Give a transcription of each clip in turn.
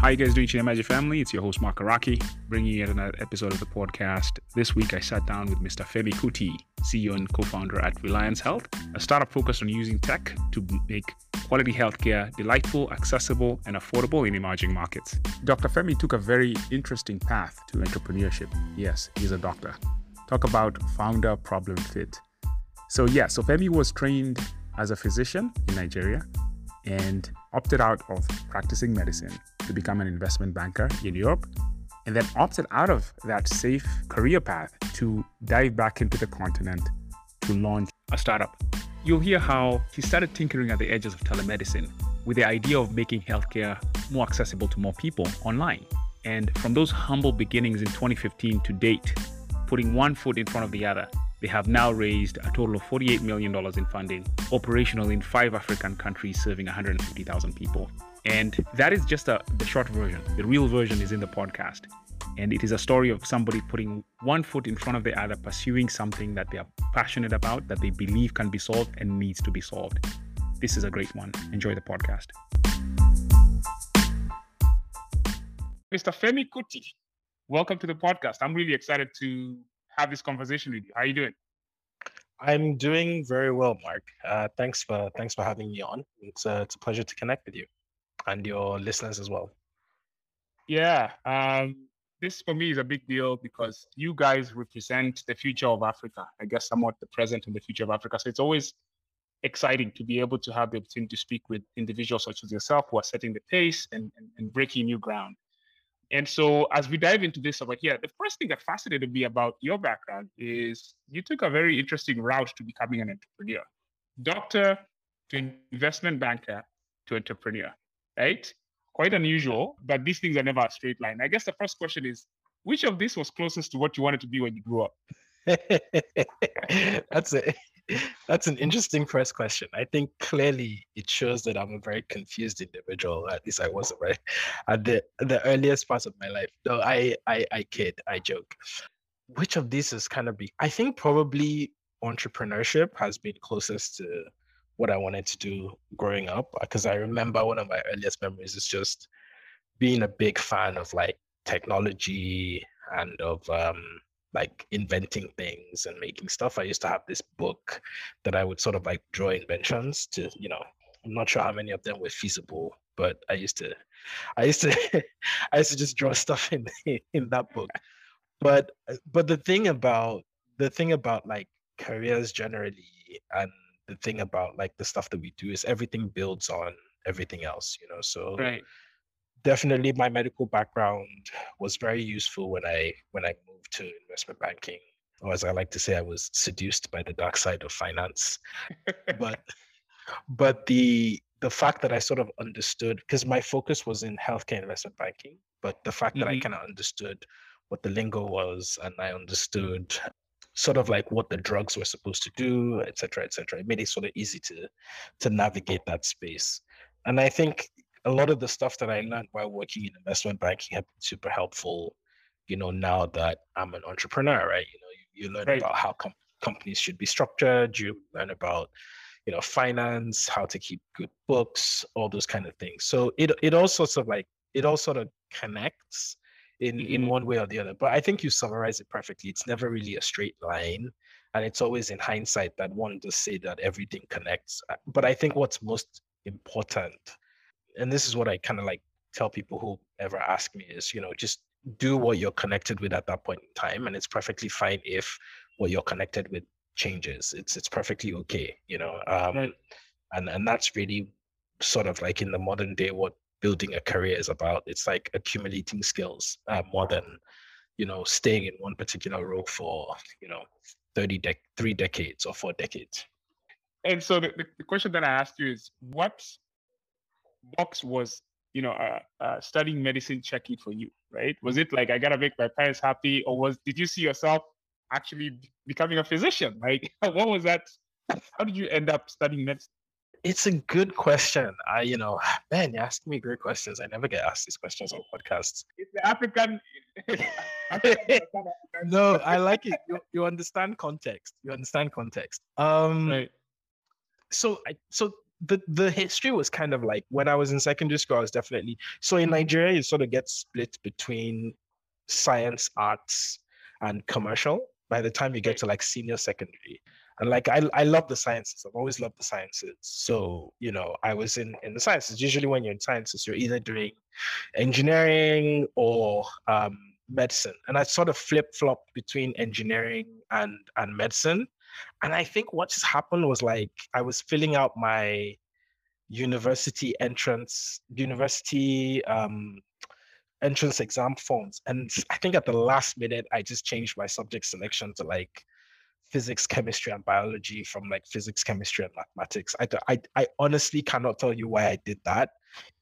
How you guys doing, Chile Magic family? It's your host Mark Araki, bringing you another episode of the podcast. This week, I sat down with Mr. Femi Kuti, CEO and co-founder at Reliance Health, a startup focused on using tech to make quality healthcare delightful, accessible, and affordable in emerging markets. Dr. Femi took a very interesting path to entrepreneurship. Yes, he's a doctor. Talk about founder problem fit. So yeah, so Femi was trained as a physician in Nigeria and opted out of practicing medicine to become an investment banker in Europe, and then opted out of that safe career path to dive back into the continent to launch a startup. You'll hear how he started tinkering at the edges of telemedicine with the idea of making healthcare more accessible to more people online. And from those humble beginnings in 2015 to date, putting one foot in front of the other, they have now raised a total of $48 million in funding, operational in five African countries, serving 150,000 people. And that is just a, the short version. The real version is in the podcast. And it is a story of somebody putting one foot in front of the other, pursuing something that they are passionate about, that they believe can be solved and needs to be solved. This is a great one. Enjoy the podcast. Mr. Femi Kuti, welcome to the podcast. I'm really excited to have this conversation with you. How are you doing? I'm doing very well, Mark. Uh, thanks for thanks for having me on. It's a, it's a pleasure to connect with you and your listeners as well. Yeah, um, this for me is a big deal because you guys represent the future of Africa. I guess somewhat the present and the future of Africa. So it's always exciting to be able to have the opportunity to speak with individuals such as yourself who are setting the pace and, and, and breaking new ground. And so, as we dive into this over here, the first thing that fascinated me about your background is you took a very interesting route to becoming an entrepreneur doctor to investment banker to entrepreneur, right? Quite unusual, but these things are never a straight line. I guess the first question is which of this was closest to what you wanted to be when you grew up? That's it. That's an interesting first question. I think clearly it shows that I'm a very confused individual. At least I was right at the the earliest parts of my life. No, I I I kid, I joke. Which of these is kind of be? I think probably entrepreneurship has been closest to what I wanted to do growing up because I remember one of my earliest memories is just being a big fan of like technology and of um like inventing things and making stuff. I used to have this book that I would sort of like draw inventions to, you know, I'm not sure how many of them were feasible, but I used to, I used to, I used to just draw stuff in in that book. But uh, but the thing about the thing about like careers generally and the thing about like the stuff that we do is everything builds on everything else, you know. So right definitely my medical background was very useful when I when I moved to investment banking. Or as I like to say, I was seduced by the dark side of finance. but but the the fact that I sort of understood because my focus was in healthcare investment banking, but the fact mm-hmm. that I mm-hmm. kind of understood what the lingo was and I understood sort of like what the drugs were supposed to do, et cetera, et cetera. It made it sort of easy to to navigate that space. And I think a lot of the stuff that I learned while working in investment banking have been super helpful. You know, now that I'm an entrepreneur, right? You know, you, you learn right. about how com- companies should be structured. You learn about, you know, finance, how to keep good books, all those kind of things. So it it all sorts of like it all sort of connects in in mm-hmm. one way or the other. But I think you summarize it perfectly. It's never really a straight line, and it's always in hindsight that one does say that everything connects. But I think what's most important and this is what I kind of like tell people who ever ask me is, you know, just do what you're connected with at that point in time, and it's perfectly fine if what you're connected with changes. It's it's perfectly okay, you know. Um, right. And and that's really sort of like in the modern day what building a career is about. It's like accumulating skills uh, more than you know staying in one particular role for you know 30 dec- three decades or four decades. And so the, the question that I asked you is what box was you know uh, uh, studying medicine checking for you right? Was it like i gotta make my parents happy or was did you see yourself actually becoming a physician? Like what was that? How did you end up studying medicine? It's a good question. I you know man you're asking me great questions. I never get asked these questions on podcasts. It's the african no i like it. You, you understand context. You understand context. Um right. so I, so the the history was kind of like when I was in secondary school, I was definitely so in Nigeria, you sort of get split between science, arts, and commercial by the time you get to like senior secondary. And like I I love the sciences. I've always loved the sciences. So, you know, I was in in the sciences. Usually when you're in sciences, you're either doing engineering or um, medicine. And I sort of flip-flopped between engineering and and medicine. And I think what just happened was like I was filling out my university entrance, university um, entrance exam forms. And I think at the last minute, I just changed my subject selection to like physics, chemistry, and biology from like physics, chemistry, and mathematics. I, I, I honestly cannot tell you why I did that.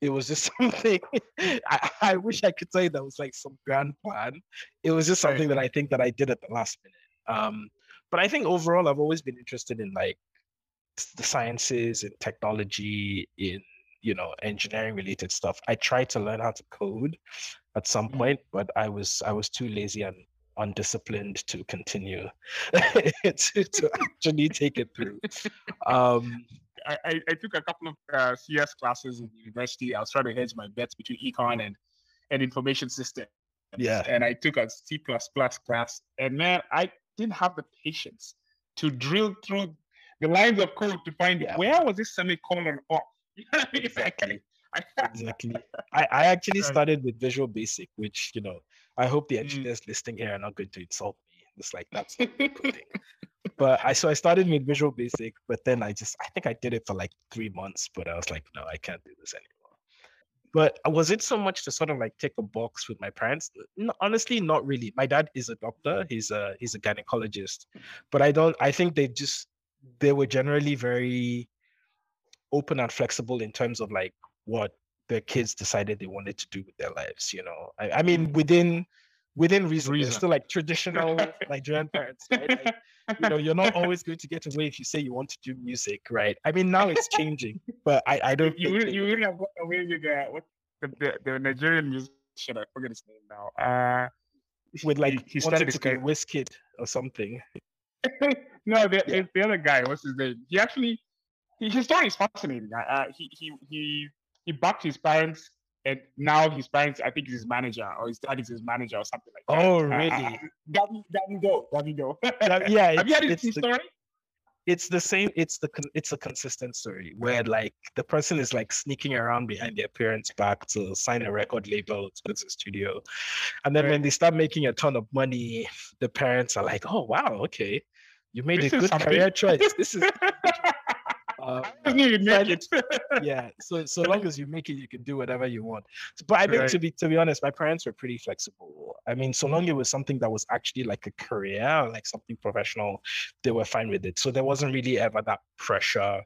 It was just something I, I wish I could say that was like some grand plan. It was just something that I think that I did at the last minute. Um, but I think overall, I've always been interested in like the sciences and technology in you know engineering related stuff i tried to learn how to code at some mm-hmm. point but i was i was too lazy and undisciplined to continue to, to actually take it through um I, I, took a couple of uh, CS classes in university. I was trying to hedge my bets between econ and, and information systems. Yeah. And I took a C class. And man, I didn't have the patience to drill through the lines of code to find yeah. where was this semicolon off. exactly. exactly. I, I actually started with Visual Basic, which you know, I hope the mm. engineers mm. listening here are not going to insult me. It's like that's but I so I started with Visual Basic, but then I just I think I did it for like three months, but I was like, no, I can't do this anymore. But uh, was it so much to sort of like tick a box with my parents? No, honestly, not really. My dad is a doctor. He's a he's a gynecologist, but I don't. I think they just they were generally very open and flexible in terms of like what their kids decided they wanted to do with their lives. You know, I, I mean, within within reason, reason. still like traditional Nigerian parents, right? Like, you know, you're not always going to get away if you say you want to do music, right? I mean, now it's changing, but I, I don't. You really, you really have got away with uh, what the, the, the Nigerian musician? I forget his name now. Uh, with like he, he started to be Wizkid or something. no, the, yeah. the other guy, what's his name? He actually his story is fascinating. Uh, he he he he backed his parents, and now his parents, I think, is his manager or his dad is his manager or something like that. Oh, really? Uh, uh, Davido, Davido. yeah, have you heard his story? It's the same. It's the it's a consistent story where like the person is like sneaking around behind their parents' back to sign a record label to go to the studio, and then right. when they start making a ton of money, the parents are like, "Oh wow, okay, you made this a good career choice. This is um, you make it. yeah. So so long as you make it, you can do whatever you want. But I think right. to be to be honest, my parents were pretty flexible. I mean, so long it was something that was actually like a career, like something professional, they were fine with it. So there wasn't really ever that pressure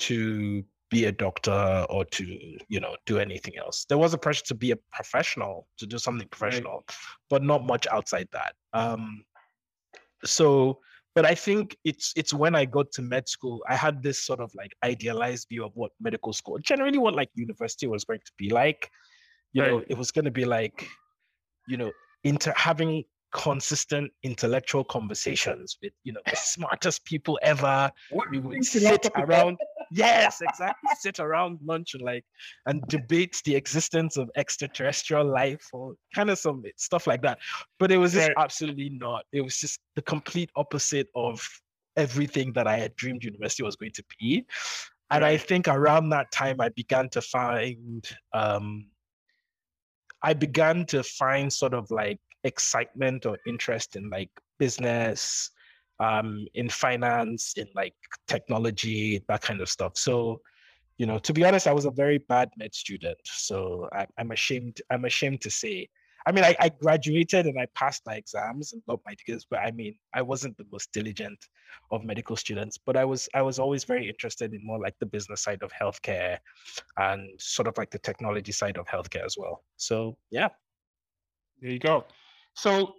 to be a doctor or to you know do anything else there was a pressure to be a professional to do something professional right. but not much outside that um so but I think it's it's when I got to med school, I had this sort of like idealized view of what medical school, generally what like university was going to be like. You right. know, it was going to be like, you know, inter having consistent intellectual conversations with you know the smartest people ever. We would sit around. Yes, exactly. sit around lunch and like and debate the existence of extraterrestrial life or kind of some stuff like that. But it was just absolutely not. It was just the complete opposite of everything that I had dreamed university was going to be. And. I think around that time I began to find um I began to find sort of like excitement or interest in like business, um, in finance, in like technology, that kind of stuff. So, you know, to be honest, I was a very bad med student. So I, I'm ashamed. I'm ashamed to say. I mean, I, I graduated and I passed my exams and got my degrees, but I mean, I wasn't the most diligent of medical students. But I was I was always very interested in more like the business side of healthcare and sort of like the technology side of healthcare as well. So yeah. There you go. So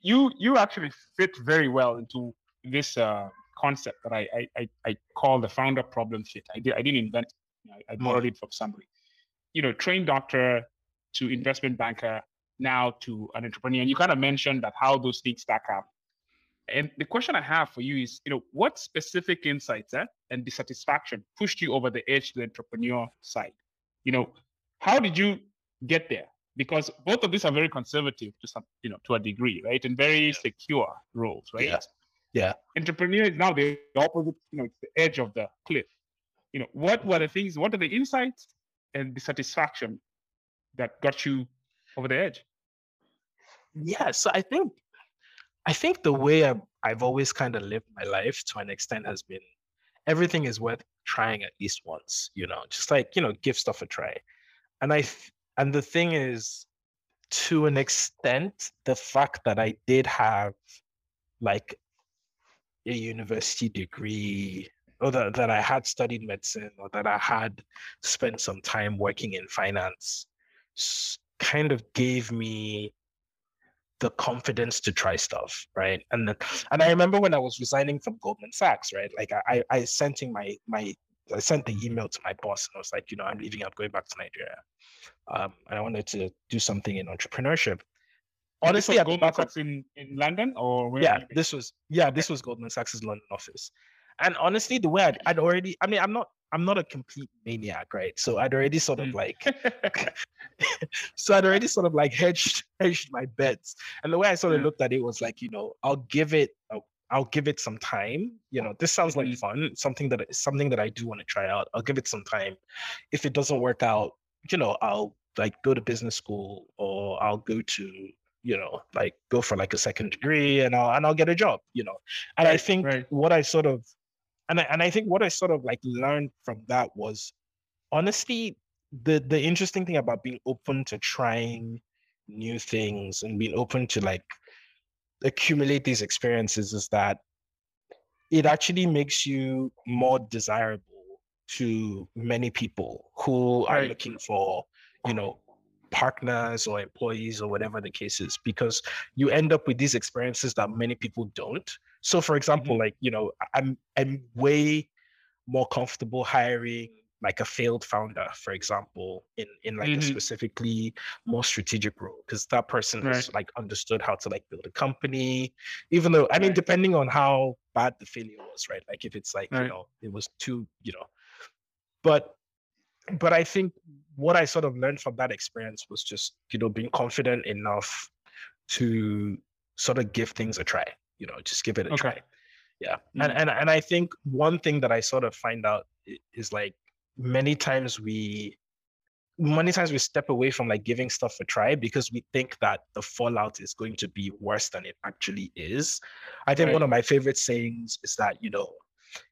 you you actually fit very well into this uh, concept that I, I I call the founder problem fit. I did I didn't invent it. I, I borrowed it from somebody. You know, trained doctor to investment banker now to an entrepreneur. And you kind of mentioned that how those things stack up. And the question I have for you is, you know, what specific insights eh, and dissatisfaction pushed you over the edge to the entrepreneur side? You know, how did you get there? Because both of these are very conservative to some, you know, to a degree, right? And very yeah. secure roles, right? Yeah. Yeah. Entrepreneur is now the opposite, you know, it's the edge of the cliff. You know, what were the things, what are the insights and dissatisfaction that got you over the edge? Yeah, so I think I think the way I've, I've always kind of lived my life to an extent has been everything is worth trying at least once, you know, just like, you know, give stuff a try. And I, and the thing is, to an extent, the fact that I did have like a university degree or that, that I had studied medicine or that I had spent some time working in finance kind of gave me the confidence to try stuff, right? And then, and I remember when I was resigning from Goldman Sachs, right? Like I I sent in my my I sent the email to my boss and I was like, you know, I'm leaving, I'm going back to Nigeria, um, and I wanted to do something in entrepreneurship. Honestly, at Goldman Sachs in, in London or yeah, this was yeah, this was Goldman Sachs's London office, and honestly, the way I'd, I'd already, I mean, I'm not I'm not a complete maniac, right? So I'd already sort of mm. like, so I'd already sort of like hedged hedged my bets, and the way I sort of yeah. looked at it was like, you know, I'll give it, a, I'll give it some time. You know, this sounds like mm. fun, something that is something that I do want to try out. I'll give it some time. If it doesn't work out, you know, I'll like go to business school or I'll go to you know like go for like a second degree and I'll and I'll get a job you know and right, I think right. what I sort of and I, and I think what I sort of like learned from that was honestly the the interesting thing about being open to trying new things and being open to like accumulate these experiences is that it actually makes you more desirable to many people who are looking for you know partners or employees or whatever the case is because you end up with these experiences that many people don't so for example mm-hmm. like you know i'm i'm way more comfortable hiring like a failed founder for example in in like mm-hmm. a specifically more strategic role because that person right. has like understood how to like build a company even though i mean depending on how bad the failure was right like if it's like right. you know it was too you know but but I think what I sort of learned from that experience was just, you know, being confident enough to sort of give things a try, you know, just give it a okay. try. Yeah. Mm-hmm. And, and and I think one thing that I sort of find out is like many times we many times we step away from like giving stuff a try because we think that the fallout is going to be worse than it actually is. I think right. one of my favorite sayings is that, you know,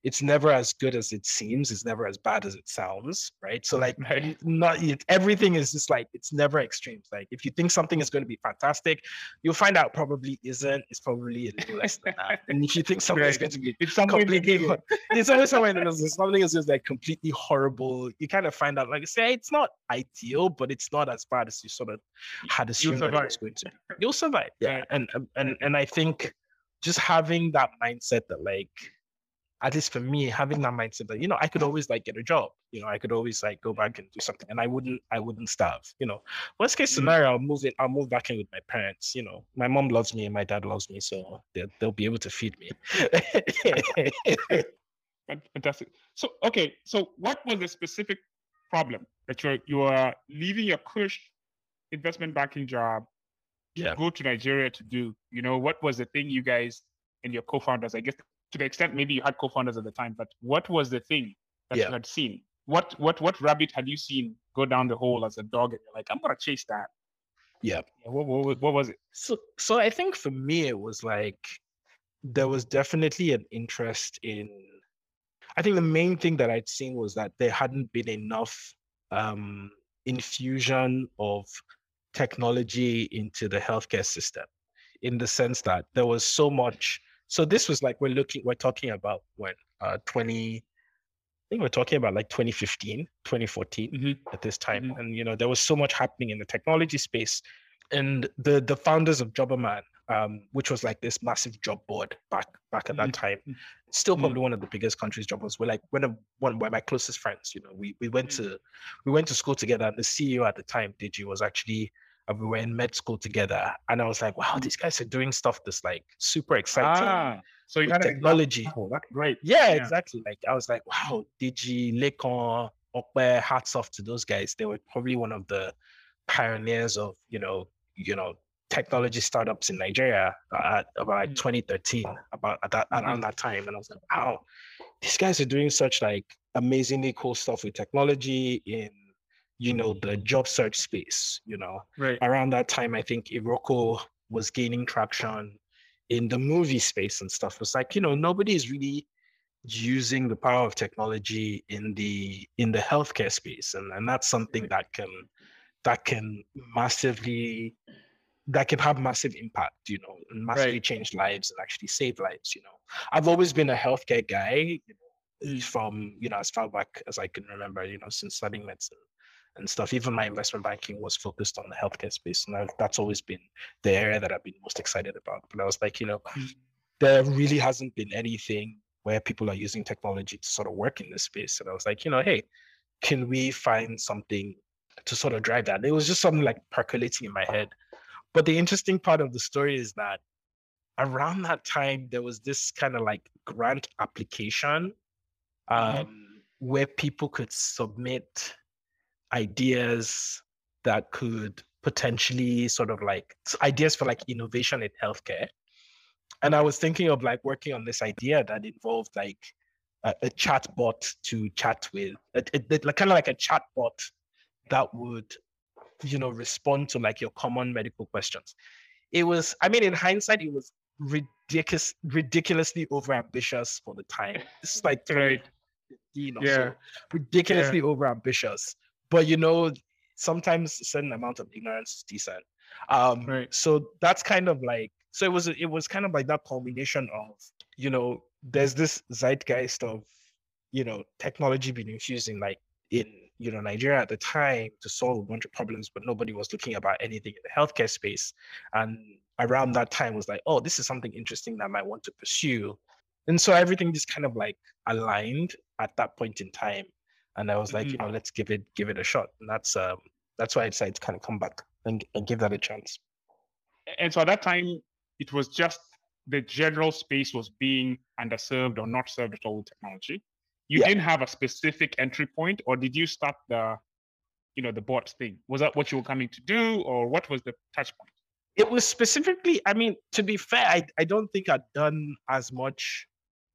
it's never as good as it seems it's never as bad as it sounds right? So like right. not it, everything is just like it's never extremes. Like if you think something is going to be fantastic you'll find out probably isn't it's probably a little less than that. And if you think something right. is going to be it's completely it's always somewhere there's something is just like completely horrible you kind of find out like say it's not ideal but it's not as bad as you sort of had assumed it was going to be. You'll survive yeah. right. and and and i think just having that mindset that like at least for me, having that mindset that, you know, I could always like get a job, you know, I could always like go back and do something and I wouldn't, I wouldn't starve, you know, worst case mm. scenario, I'll move in, I'll move back in with my parents, you know, my mom loves me and my dad loves me. So they'll, they'll be able to feed me. Fantastic. So, okay. So what was the specific problem that you're, you are leaving your cush investment banking job to yeah. go to Nigeria to do, you know, what was the thing you guys and your co-founders, I guess to the extent maybe you had co-founders at the time, but what was the thing that yeah. you had seen? What what what rabbit had you seen go down the hole as a dog, and you're like, I'm gonna chase that. Yeah. What, what, what was it? So so I think for me it was like there was definitely an interest in. I think the main thing that I'd seen was that there hadn't been enough um, infusion of technology into the healthcare system, in the sense that there was so much so this was like we're looking, we're talking about when uh 20, I think we're talking about like 2015, 2014 mm-hmm. at this time. Mm-hmm. And you know, there was so much happening in the technology space. And the the founders of Jobberman, um, which was like this massive job board back back at that mm-hmm. time, still mm-hmm. probably one of the biggest countries job boards. We're like one of one of my closest friends. You know, we we went mm-hmm. to we went to school together, and the CEO at the time, Digi, was actually and we were in med school together. And I was like, wow, these guys are doing stuff that's like super exciting. Ah, so you got technology. Oh, that's great. Yeah, yeah, exactly. Like I was like, wow, DG, Lekan, Okwe, hats off to those guys. They were probably one of the pioneers of, you know, you know, technology startups in Nigeria at about mm. 2013, about at that mm-hmm. around that time. And I was like, wow, these guys are doing such like amazingly cool stuff with technology in you know the job search space you know? Right. Around that time i think iroko was gaining traction in the movie space and stuff. It's like you know nobody is really using the power of technology in the in the healthcare space and, and that's something that can that can massively that can have massive impact you know and massively right. change lives and actually save lives you know? I've always been a healthcare guy you know, mm. from you know as far back as i can remember you know since studying medicine and stuff. Even my investment banking was focused on the healthcare space, and that's always been the area that I've been most excited about. But I was like, you know, hmm. there really hasn't been anything where people are using technology to sort of work in this space. And I was like, you know, hey, can we find something to sort of drive that? It was just something like percolating in my head. But the interesting part of the story is that around that time, there was this kind of like grant application mm-hmm. um, mm-hmm. where people could submit ideas that could potentially sort of like ideas for like innovation in healthcare. And I was thinking of like working on this idea that involved like a, a chat bot to chat with, a, a, kind of like a chat bot that would, you know, respond to like your common medical questions. It was, I mean, in hindsight, it was ridiculous, ridiculously overambitious for the time. This is like right. you know, yeah. so ridiculously yeah. overambitious but you know, sometimes a certain amount of ignorance is decent. Um, right. So that's kind of like so it was it was kind of like that combination of you know there's this zeitgeist of you know technology being infused in like in you know Nigeria at the time to solve a bunch of problems, but nobody was looking about anything in the healthcare space. And around that time was like, oh, this is something interesting that I might want to pursue. And so everything just kind of like aligned at that point in time and I was like, mm-hmm. you know, let's give it give it a shot. And that's um that's why I decided to kind of come back and, and give that a chance. And so at that time, it was just the general space was being underserved or not served at all with technology. You yeah. didn't have a specific entry point, or did you start the, you know, the bot thing? Was that what you were coming to do, or what was the touch point? It was specifically, I mean, to be fair, I, I don't think I'd done as much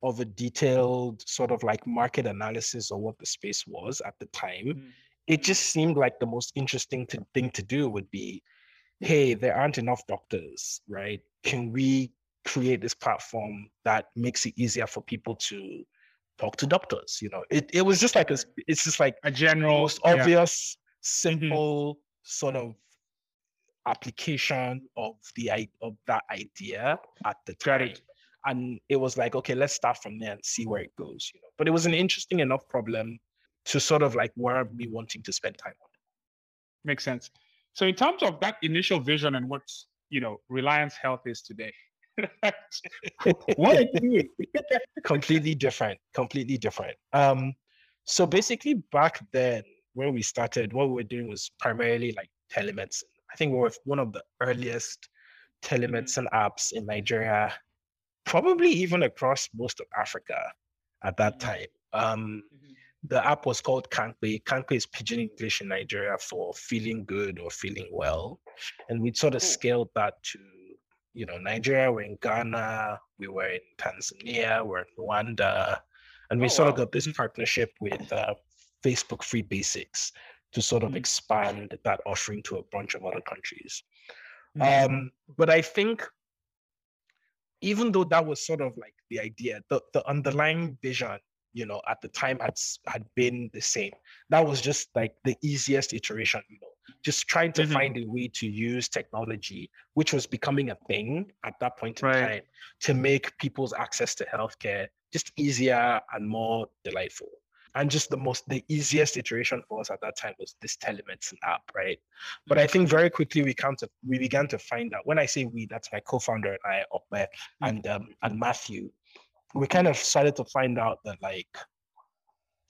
of a detailed sort of like market analysis of what the space was at the time, mm. it just seemed like the most interesting to, thing to do would be, hey, there aren't enough doctors, right? Can we create this platform that makes it easier for people to talk to doctors? You know, it, it was just like a, it's just like a general, most obvious, yeah. simple mm-hmm. sort of application of the of that idea at the time and it was like okay let's start from there and see where it goes you know? But it was an interesting enough problem to sort of like warrant me wanting to spend time on makes sense. So in terms of that initial vision and what you know reliance health is today what completely different completely different. Um so basically back then when we started what we were doing was primarily like telemedicine. I think we were one of the earliest telemedicine apps in nigeria probably even across most of Africa at that mm-hmm. time. Um, mm-hmm. The app was called Kangpe. Kangpe is pidgin English in Nigeria for feeling good or feeling well. And we sort of scaled that to, you know, Nigeria, we're in Ghana, we were in Tanzania, we're in Rwanda. And we oh, sort wow. of got this partnership with uh, Facebook Free Basics to sort of mm-hmm. expand that offering to a bunch of other countries. Mm-hmm. Um, but I think even though that was sort of like the idea, the, the underlying vision, you know, at the time had had been the same. That was just like the easiest iteration, you know, just trying to mm-hmm. find a way to use technology, which was becoming a thing at that point in right. time, to make people's access to healthcare just easier and more delightful and just the most the easiest iteration for us at that time was this telemedicine app right? But i think very quickly we come to we began to find out when i say we that's my co-founder and i up there and um, and matthew we kind of started to find out that like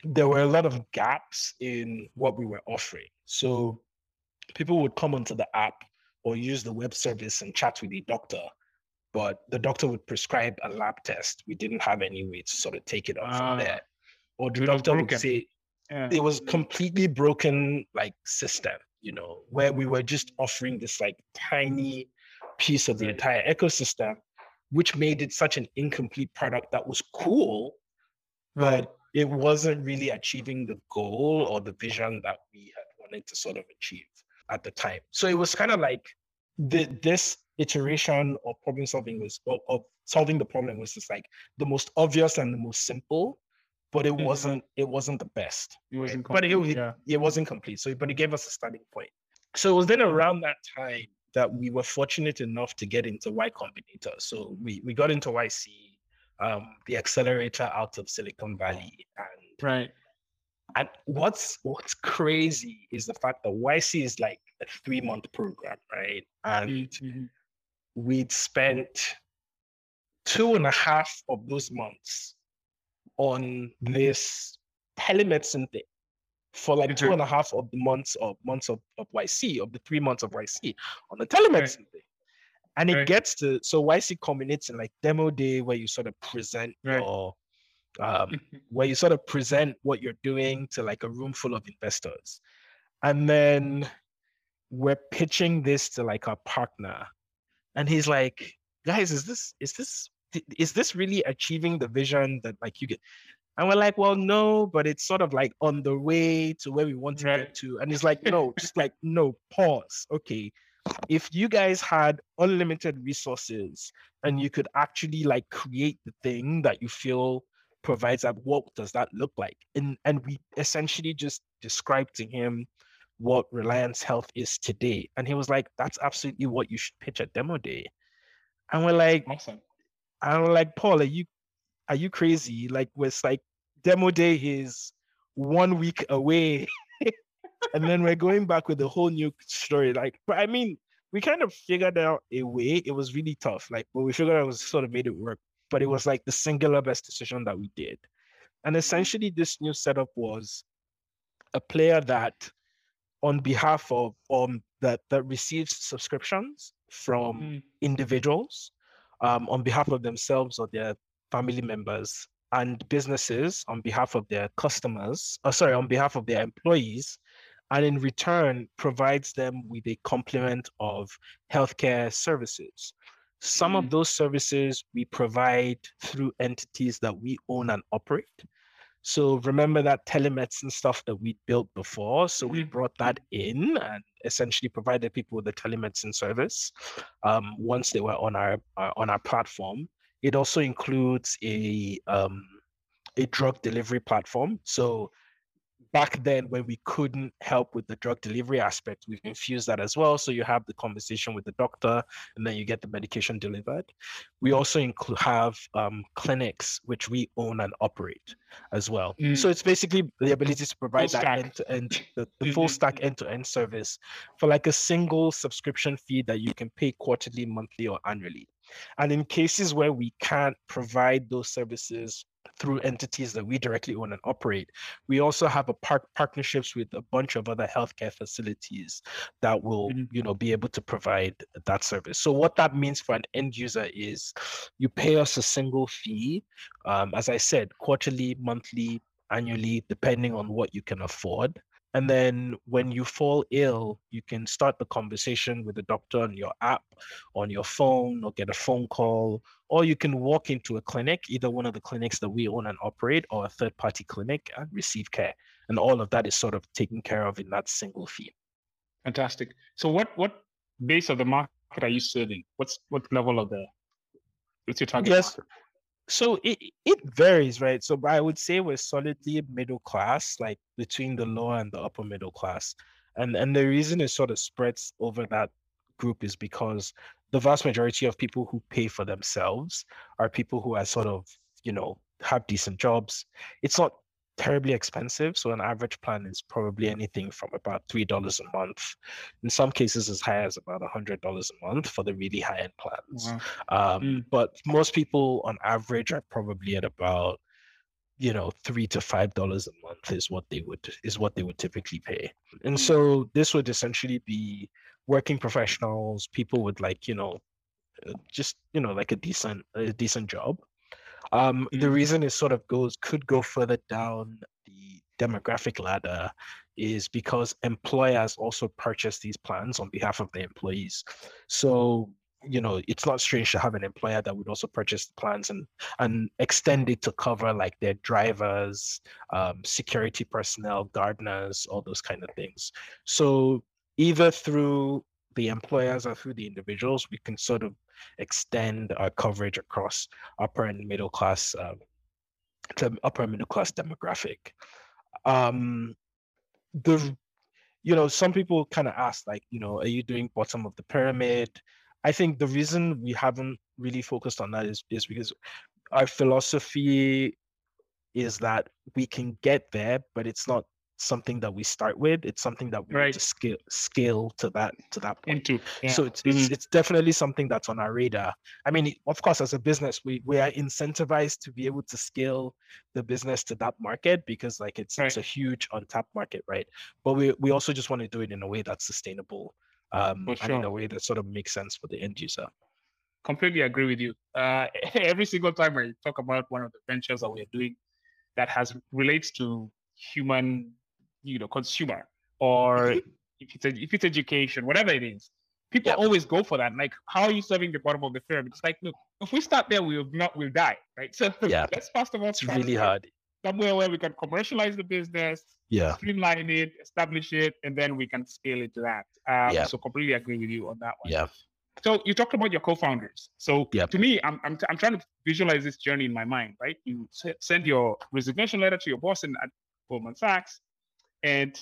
there were a lot of gaps in what we were offering. So people would come onto the app or use the web service and chat with the doctor, but the doctor would prescribe a lab test. We didn't have any way to sort of take it on from Ah, there. Or the it was doctor would say Yeah. it was completely broken like system, you know, where we were just offering this like tiny piece of the entire ecosystem, which made it such an incomplete product that was cool, but it wasn't really achieving the goal or the vision that we had wanted to sort of achieve at the time. So it was kind of like the, this iteration of problem solving was of, of solving the problem was just like the most obvious and the most simple, but it Mhm. wasn't it wasn't the best. It wasn't but it, complete, it, yeah. it wasn't complete. So but it gave us a starting point. So it was then around that time that we were fortunate enough to get into Y Combinator. So we we got into YC, um, the accelerator out of Silicon Valley, and Right. and what's what's crazy is the fact that YC is like a three month program, right? And Mhm. we'd spent two and a half of those months on this telemedicine thing for like two Inter- and a half of the months of months of, of YC, of the three months of YC on the telemedicine thing. And it Right. gets to so YC culminates in like demo day where you sort of present Right. your um where you sort of present what you're doing to like a room full of investors. And then we're pitching this to like our partner. And he's like, guys, is this is this is this really achieving the vision that like you get? And we're like, well, no, but it's sort of like on the way to where we want to Right. get to. And it's like, no, just like, no, pause. Okay. If you guys had unlimited resources and you could actually like create the thing that you feel provides that, what does that look like? And and we essentially just described to him what Reliance Health is today. And he was like, that's absolutely what you should pitch at demo day. And we're like, Awesome. And we're like, Paul, are you are you crazy? Like, was like demo day is one week away. and then we're going back with a whole new story. Like, but I mean, we kind of figured out a way. It was really tough. Like, but we figured out it was sort of made it work. But it was like the singular best decision that we did. And essentially, this new setup was a player that, on behalf of um that that receives subscriptions from Mm. individuals, um, on behalf of themselves or their family members, and businesses on behalf of their customers, or sorry, on behalf of their employees, and in return provides them with a complement of healthcare services. Some Mhm. of those services we provide through entities that we own and operate. So remember that telemedicine stuff that we built before. So we Mhm. brought that in and essentially provided people with a telemedicine service um, once they were on our uh, on our platform. It also includes a um, a drug delivery platform. So back then when we couldn't help with the drug delivery aspect, we've infused that as well. So you have the conversation with the doctor and then you get the medication delivered. We also include have um, clinics which we own and operate as well. Mm. So it's basically the ability to provide that stack. end to end, the, the full stack end to end service for like a single subscription fee that you can pay quarterly, monthly, or annually. And in cases where we can't provide those services through entities that we directly own and operate, we also have a par- partnerships with a bunch of other healthcare facilities that will, Mhm. you know, be able to provide that service. So what that means for an end user is you pay us a single fee, um, as I said, quarterly, monthly, annually, depending on what you can afford. And then when you fall ill, you can start the conversation with the doctor on your app, on your phone, or get a phone call, or you can walk into a clinic, either one of the clinics that we own and operate, or a third party clinic, and receive care. And all of that is sort of taken care of in that single fee. Fantastic. So what what base of the market are you serving? What's what level of the what's your target Yes. market? So it it varies, right? So I would say we're solidly middle class, like between the lower and the upper middle class. And and the reason it sort of spreads over that group is because the vast majority of people who pay for themselves are people who are sort of, you know, have decent jobs. It's not terribly expensive. So an average plan is probably anything from about three dollars a month. In some cases as high as about hundred dollars a month for the really high end plans. Wow. Um, Mm. But most people on average are probably at about, you know, three to five dollars a month is what they would is what they would typically pay. And Mm. so this would essentially be working professionals, people with like, you know, uh, just, you know, like a decent, a decent job. Um, mm-hmm. The reason it sort of goes, could go further down the demographic ladder is because employers also purchase these plans on behalf of their employees. So you know it's not strange to have an employer that would also purchase the plans and and extend it to cover like their drivers um, security personnel gardeners all those kind of things so either through the employers or through the individuals we can sort of extend our coverage across upper and middle class um, to upper middle class demographic. Um, the you know some people kind of ask like you know are you doing bottom of the pyramid? I think the reason we haven't really focused on that is, is because our philosophy is that we can get there but it's not something that we start with. It's something that we right. need to scale scale to that to that point. Into, yeah. So it's, mm-hmm. it's it's definitely something that's on our radar. I mean, of course, as a business, we we are incentivized to be able to scale the business to that market because like it's right. it's a huge untapped market, right? But we we also just want to do it in a way that's sustainable, um, sure. and in a way that sort of makes sense for the end user. Completely agree with you. Uh, every single time I talk about one of the ventures that we're doing that has relates to human you know consumer or mm-hmm. if it's if it's education, whatever it is, people always go for that. Like, how are you serving the bottom of the pyramid? It's like, look, if we start there, we'll not we'll die, right? So yeah, let's first of all, it's really hard. Somewhere where we can commercialize the business, yeah, streamline it, establish it, and then we can scale it to that. Um, yeah. So completely agree with you on that one. Yeah. So you talked about your co-founders. So yep. to me, I'm, I'm, I'm trying to visualize this journey in my mind, right? You send your resignation letter to your boss in, at Goldman Sachs and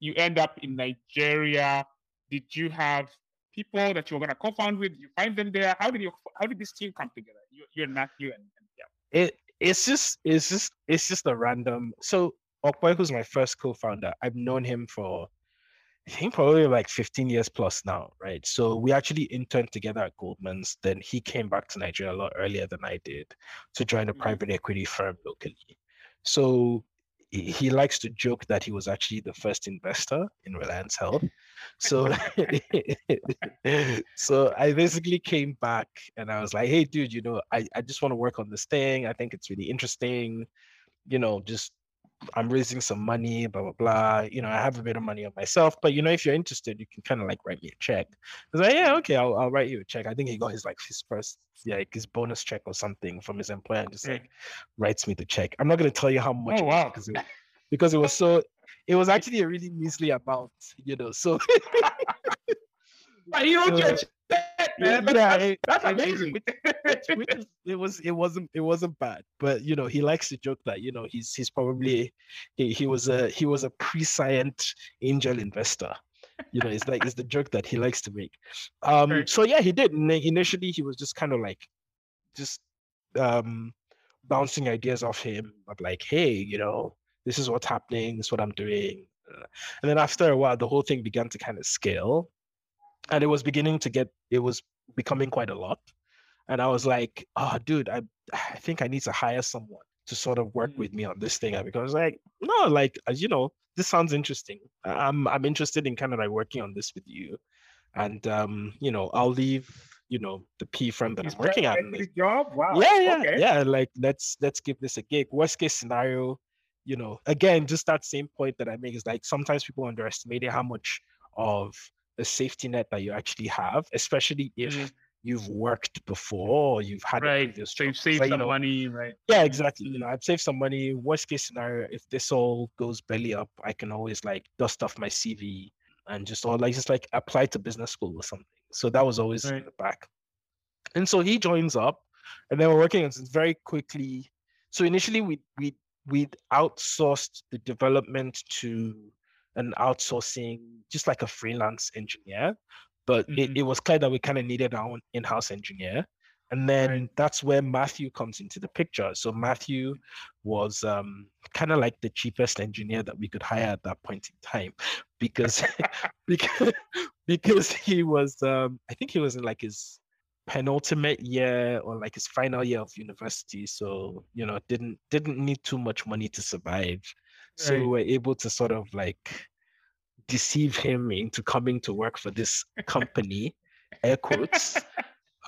you end up in Nigeria. Did you have people that you were going to co-found with? You find them there. How did you? How did this team come together? You, you and Matthew and, and yeah. It it's just it's just it's just a random. So Okwe, who's my first co-founder, I've known him for I think probably like 15 years plus now, right? So we actually interned together at Goldman's. Then he came back to Nigeria a lot earlier than I did to join a mm-hmm. private equity firm locally. So he likes to joke that he was actually the first investor in Reliance Health. So, so I basically came back and I was like, "Hey, dude, you know, I, I just want to work on this thing. I think it's really interesting. You know, just I'm raising some money, blah blah blah. You know, I have a bit of money on myself, but you know, if you're interested, you can kind of like write me a check. Because I like, yeah, okay, I'll, I'll write you a check. I think he got his like his first yeah, like his bonus check or something from his employer, and just like writes me the check. I'm not gonna tell you how much. Oh wow! Because it, because it was so. It was actually a really measly amount, you know. So. you don't judge man. Yeah, it, that's amazing. Which, which is, it was it wasn't it wasn't bad, but you know he likes to joke that you know he's he's probably he, he was a he was a prescient angel investor. You know, it's like it's the joke that he likes to make. Um, so yeah, he did. Initially, he was just kind of like, just um, bouncing ideas off him, but like, hey, you know, this is what's happening. This is what I'm doing. And then after a while, the whole thing began to kind of scale and it was beginning to get it was becoming quite a lot. And i was like oh dude i i think i need to hire someone to sort of work with mm. me on this thing because like no like as you know this sounds interesting. I'm i'm interested in kind of like working on this with you. And um you know i'll leave you know the p firm that i'm working at job? Wow. Yeah yeah okay. yeah like let's let's give this a gig. Worst case scenario you know again just that same point that i make is like sometimes people underestimate how much of a safety net that you actually have, especially if mm-hmm. you've worked before, you've had right. You've saved some you know, money, right? Yeah, exactly. You know, I've saved some money. Worst case scenario, if this all goes belly up, I can always like dust off my CV and just or like just like apply to business school or something. So that was always right. in the back. And so he joins up, and then we're working on this very quickly. So initially we we we'd outsourced the development to an outsourcing, just like a freelance engineer. But mm-hmm. it, it was clear that we kind of needed our own in-house engineer. And then right. that's where Matthew comes into the picture. So Matthew was um, kind of like the cheapest engineer that we could hire at that point in time, because because because he was um, I think he was in like his penultimate year or like his final year of university. So you know didn't didn't need too much money to survive. So we were able to sort of like deceive him into coming to work for this company, air quotes,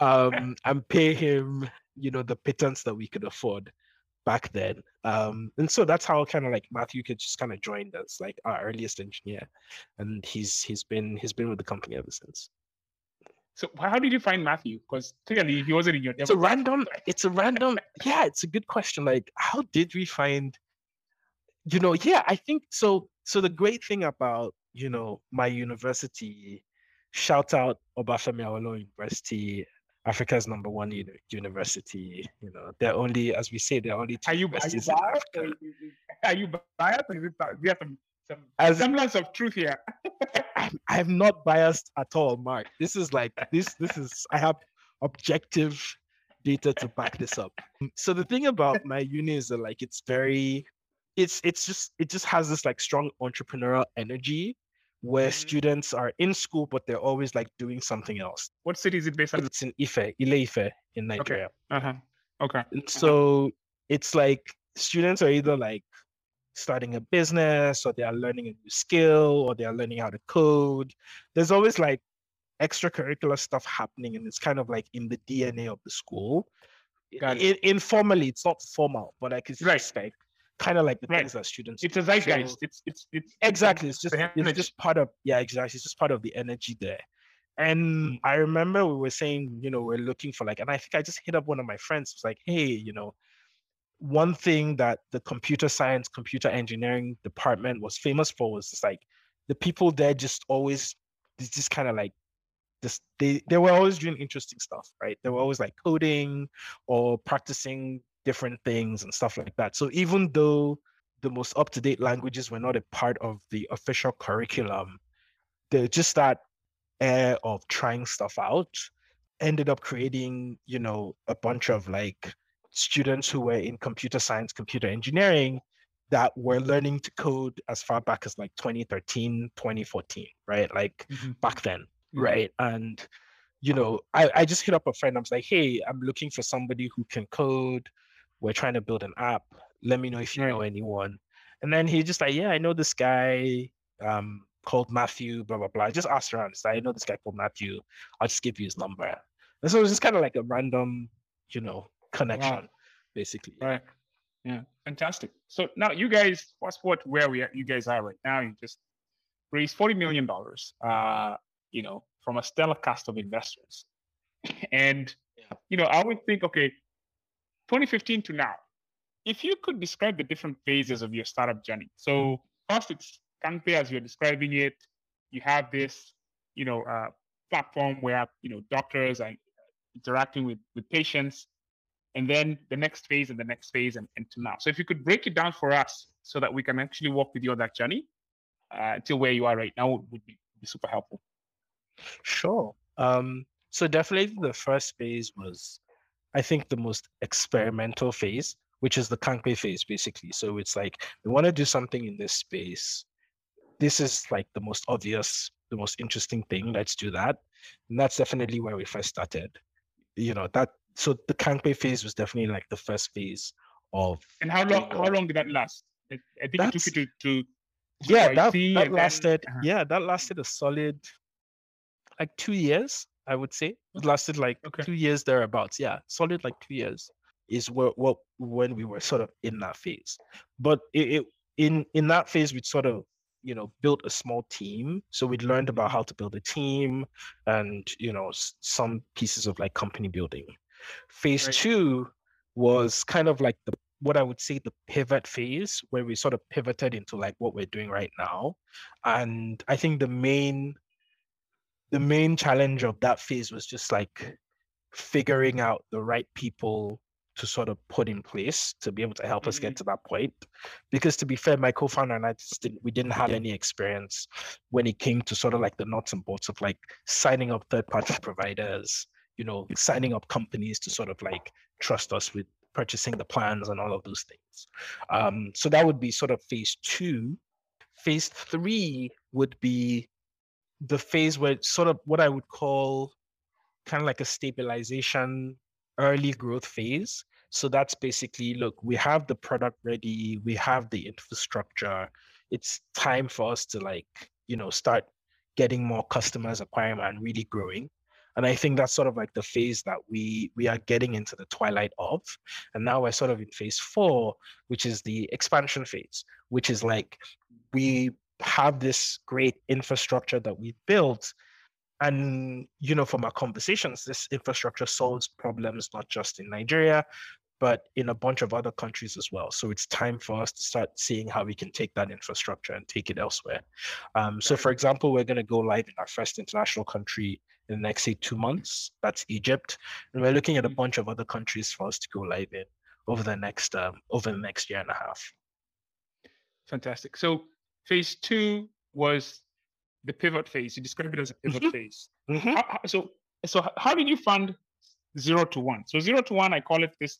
um, and pay him, you know, the pittance that we could afford back then. Um, and so that's how kind of like Matthew could just kind of joined us, like our earliest engineer, and he's he's been he's been with the company ever since. So how did you find Matthew? Because clearly he wasn't in your. It's a random. It's a random. Yeah, it's a good question. Like, how did we find? You know, yeah, I think so. So the great thing about you know my university, shout out Obafemi Awolowo University, Africa's number one uni- university. You know, they're only, as we say, they're only. Two are you, are you biased? Or are you biased? Or is it, do you have some, some as, semblance of truth here? I'm, I'm not biased at all, Mark. This is like this. This is I have objective data to back this up. So the thing about my uni is that like it's very, it's it's just it just has this like strong entrepreneurial energy where mm-hmm. students are in school but they're always like doing something else. What city is it based on? It's in Ife, Ile-Ife in Nigeria. Okay. Uh-huh. Okay. Uh-huh. so it's like students are either like starting a business or they are learning a new skill or they are learning how to code. There's always like extracurricular stuff happening and it's kind of like in the DNA of the school. It. informally, it's not formal, but like it's right. just like kind of like the right. things that students. It's a zeitgeist. It's it's it's exactly. It's just it's just part of yeah, exactly. It's just part of the energy there. And mm. I remember we were saying, you know, we're looking for like, and I think I just hit up one of my friends. Was like, hey, you know, one thing that the computer science, computer engineering department was famous for was just like the people there just always this just kind of like this they they were always doing interesting stuff, right? They were always like coding or practicing different things and stuff like that. So even though the most up-to-date languages were not a part of the official curriculum, they just that air of trying stuff out ended up creating, you know, a bunch of like students who were in computer science, computer engineering that were learning to code as far back as like 2013, 2014, right? Like mm-hmm. back then, mm-hmm. right? And you know, I, I just hit up a friend. I was like, hey, I'm looking for somebody who can code. We're trying to build an app. Let me know if you know anyone. And then he just like, yeah, I know this guy um, called Matthew, blah, blah, blah. I just asked around. So I know this guy called Matthew. I'll just give you his number. And so it was just kind of like a random, you know, connection, wow. basically. Right. Yeah. Fantastic. So now you guys, fast forward where we are, you guys are right now. You just raised $40 million, uh, you know, from a stellar cast of investors. And, yeah. you know, I would think, okay, 2015 to now, if you could describe the different phases of your startup journey. So first it's Kangpe as you're describing it. You have this, you know, uh, platform where, you know, doctors are interacting with, with patients and then the next phase and the next phase and, and to now. So if you could break it down for us so that we can actually walk with you on that journey uh, till where you are right now would be, would be super helpful. Sure. Um, so definitely the first phase was, I think, the most experimental phase, which is the Kangpe phase, basically. So it's like we want to do something in this space. This is like the most obvious, the most interesting thing. Let's do that. And that's definitely where we first started. You know, that so the Kangpe phase was definitely like the first phase of. And how long? How long did that last? I think it took you to. to yeah, that, that lasted. Then, uh-huh. Yeah, that lasted a solid, like two years. I would say it lasted like okay. two years thereabouts. Yeah, solid like two years is what what when we were sort of in that phase. But it, it in in that phase we'd sort of you know built a small team so we'd learned about how to build a team and you know some pieces of like company building Phase right. two was kind of like the what I would say the pivot phase where we sort of pivoted into like what we're doing right now. And I think the main the main challenge of that phase was just like figuring out the right people to sort of put in place to be able to help mm-hmm. us get mm-hmm. to that point. Because to be fair, my co-founder and I just didn't we didn't have any experience when it came to sort of like the nuts and bolts of like signing up third-party providers, you know, signing up companies to sort of like trust us with purchasing the plans and all of those things. Um, so that would be sort of phase two. Phase three would be the phase where sort of what I would call kind of like a stabilization, early growth phase. So that's basically look, we have the product ready, we have the infrastructure. It's time for us to like you know, start getting more customers, acquiring and really growing. And I think that's sort of like the phase that we we are getting into the twilight of. And now we're sort of in phase four, which is the expansion phase, which is like we have this great infrastructure that we built. And you know, from our conversations, this infrastructure solves problems not just in Nigeria, but in a bunch of other countries as well. So it's time for us to start seeing how we can take that infrastructure and take it elsewhere. Um, so, for example, we're going to go live in our first international country in the next say two months. That's Egypt, and we're looking at a mm-hmm. bunch of other countries for us to go live in over the next um, over the next year and a half. Fantastic. So phase two was the pivot phase. You described it as a pivot mm-hmm. phase. Mm-hmm. How, so so how did you fund zero to one? So zero to one, I call it this,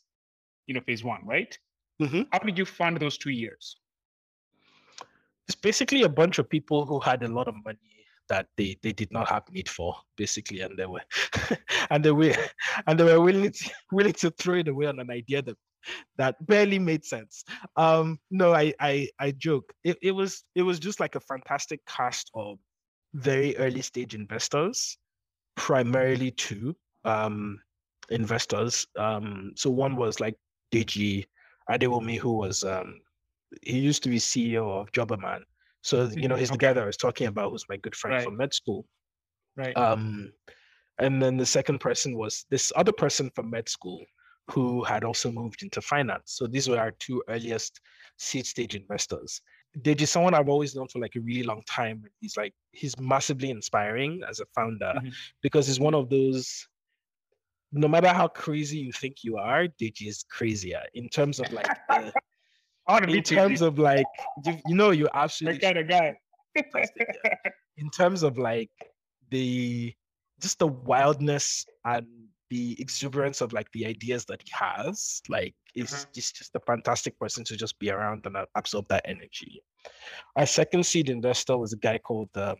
you know, phase one, right? Mm-hmm. How did you fund those two years? It's basically a bunch of people who had a lot of money that they they did not have need for basically and they were and they were and they were willing to willing to throw it away on an idea that that barely made sense um no i i i joke it, it was it was just like a fantastic cast of very early stage investors primarily two um investors um so one was like Deji Adewunmi who was um he used to be CEO of Jobberman so you know, he's the guy that I was talking about, who's my good friend right. from med school. Right. Um, and then the second person was this other person from med school who had also moved into finance. So these were our two earliest seed stage investors. Deji is someone I've always known for like a really long time. He's like he's massively inspiring as a founder mm-hmm. because he's one of those. No matter how crazy you think you are, Deji is crazier in terms of like the, I want to in terms of like you, you know you're absolutely that kind of guy. in terms of like the just the wildness and the exuberance of like the ideas that he has, like is mm-hmm. just, just a fantastic person to just be around and absorb that energy. Our second seed investor was a guy called, um,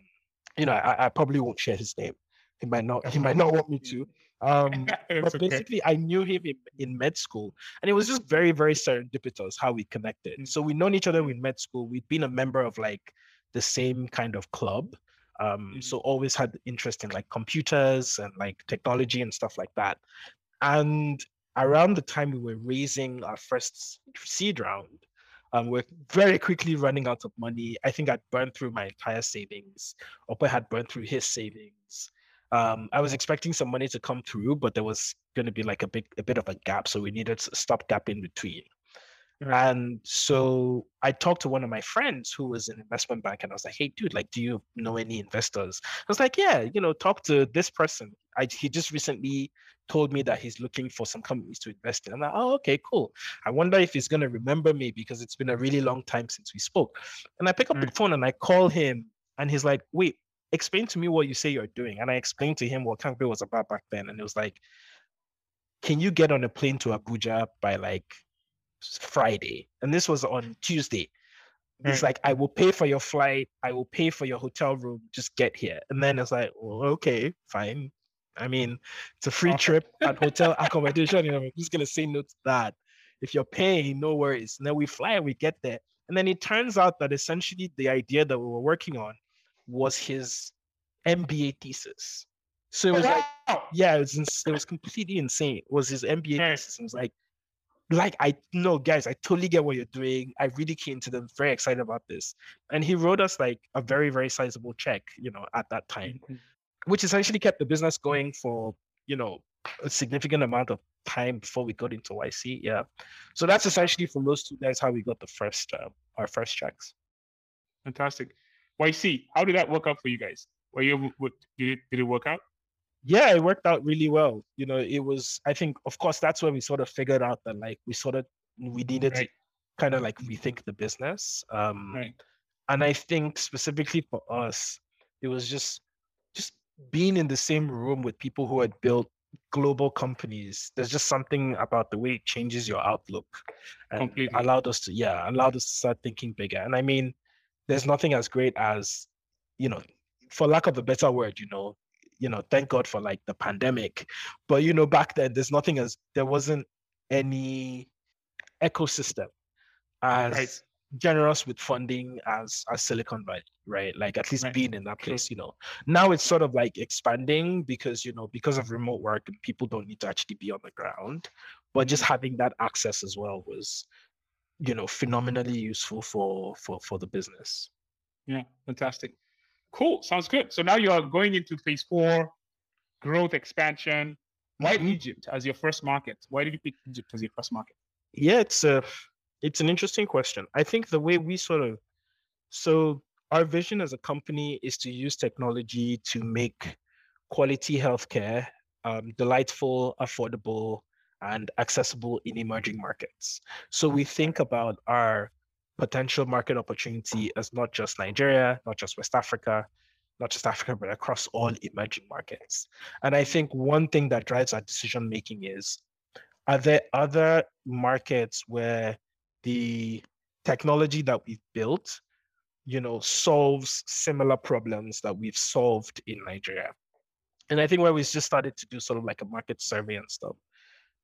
you know, I, I probably won't share his name. He might not. He might not want me to. Um, but okay. basically, I knew him in, in, med school, and it was just very, very serendipitous how we connected. Mm. So we known each other in med school. We'd been a member of like the same kind of club. Um, mm-hmm. So always had interest in like computers and like technology and stuff like that. And around the time we were raising our first seed round, um, we're very quickly running out of money. I think I'd burned through my entire savings. Opa had burned through his savings um, I was expecting some money to come through, but there was going to be like a big, a bit of a gap, so we needed a stop gap in between. And so I talked to one of my friends who was in investment bank, and I was like, "Hey, dude, like, do you know any investors?" I was like, "Yeah, you know, talk to this person. I, he just recently told me that he's looking for some companies to invest in." I'm like, "Oh, okay, cool. I wonder if he's gonna remember me because it's been a really long time since we spoke." And I pick up mm. the phone and I call him, and he's like, "Wait, explain to me what you say you're doing. And I explained to him what Kangpe was about back then. And it was like, can you get on a plane to Abuja by like Friday? And this was on Tuesday. It's mm. like, I will pay for your flight. I will pay for your hotel room. Just get here. And then it's like, well, okay, fine. I mean, it's a free trip and hotel accommodation. You know, I'm just going to say no to that. If you're paying, no worries. And then we fly and we get there. And then it turns out that essentially the idea that we were working on was his MBA thesis. So it was like, yeah, it was, it was completely insane. It was his MBA mm. thesis. It was like, like I know, guys, I totally get what you're doing. I really came to them very excited about this. And he wrote us like a very, very sizable check, you know, at that time, mm-hmm. which essentially kept the business going for, you know, a significant amount of time before we got into YC. Yeah. So that's essentially from those two guys how we got the first uh, our first checks. Fantastic. YC, how did that work out for you guys? Were you did it, did it work out? Yeah, it worked out really well. You know, it was, I think, of course, that's when we sort of figured out that like we sort of, we needed right. to kind of like rethink the business. Um, right. And I think specifically for us, it was just, just being in the same room with people who had built global companies there's just something about the way it changes your outlook and Completely. allowed us to yeah allowed us to start thinking bigger and i mean there's nothing as great as, you know, for lack of a better word, you know, you know, thank God for like the pandemic. But you know, back then there's nothing as there wasn't any ecosystem as right. generous with funding as as Silicon Valley, right? Like at least Right. being in that place, you know. Now it's sort of like expanding because you know because of remote work and people don't need to actually be on the ground, but just mm-hmm. having that access as well was, you know, phenomenally useful for for for the business. Yeah, fantastic. Cool. Sounds good. So now you're going into phase four, growth expansion. Why Mhm. Egypt as your first market? Why did you pick Egypt as your first market? Yeah, it's a it's an interesting question. I think the way we sort of so our vision as a company is to use technology to make quality healthcare um, delightful, affordable, and accessible in emerging markets. So we think about our potential market opportunity as not just Nigeria, not just West Africa, not just Africa, but across all emerging markets. And I think one thing that drives our decision making is are there other markets where the technology that we've built you know solves similar problems that we've solved in nigeria and i think where we just started to do sort of like a market survey and stuff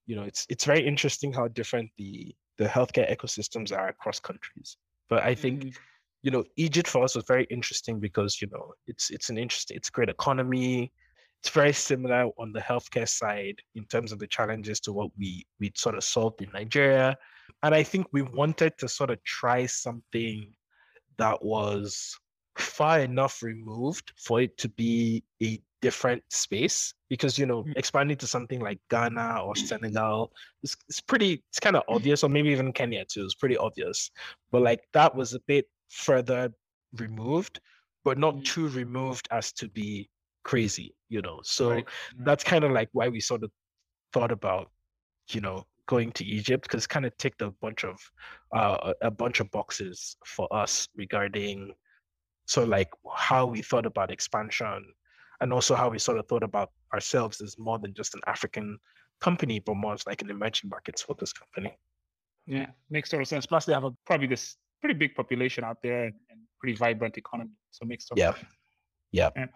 you know it's it's very interesting how different the the healthcare ecosystems are across countries. But i think Mhm. you know egypt for us was very interesting because you know it's it's an interesting it's a great economy. It's very similar on the healthcare side in terms of the challenges to what we we sort of solved in nigeria. And i think we wanted to sort of try something that was far enough removed for it to be a different space because you know Mm. expanding to something like ghana or senegal it's, it's pretty it's kind of obvious or maybe even kenya too it's pretty obvious but like that was a bit further removed but not Mm. too removed as to be crazy you know so Right. that's kind of like why we sort of thought about you know going to egypt because kind of ticked a bunch of uh, a bunch of boxes for us regarding so like how we thought about expansion and also how we sort of thought about ourselves as more than just an african company but more as like an emerging markets focused company Yeah, makes total sense. Plus, they have a probably this pretty big population out there and, and pretty vibrant economy. So makes total Yeah. sense. Yeah. And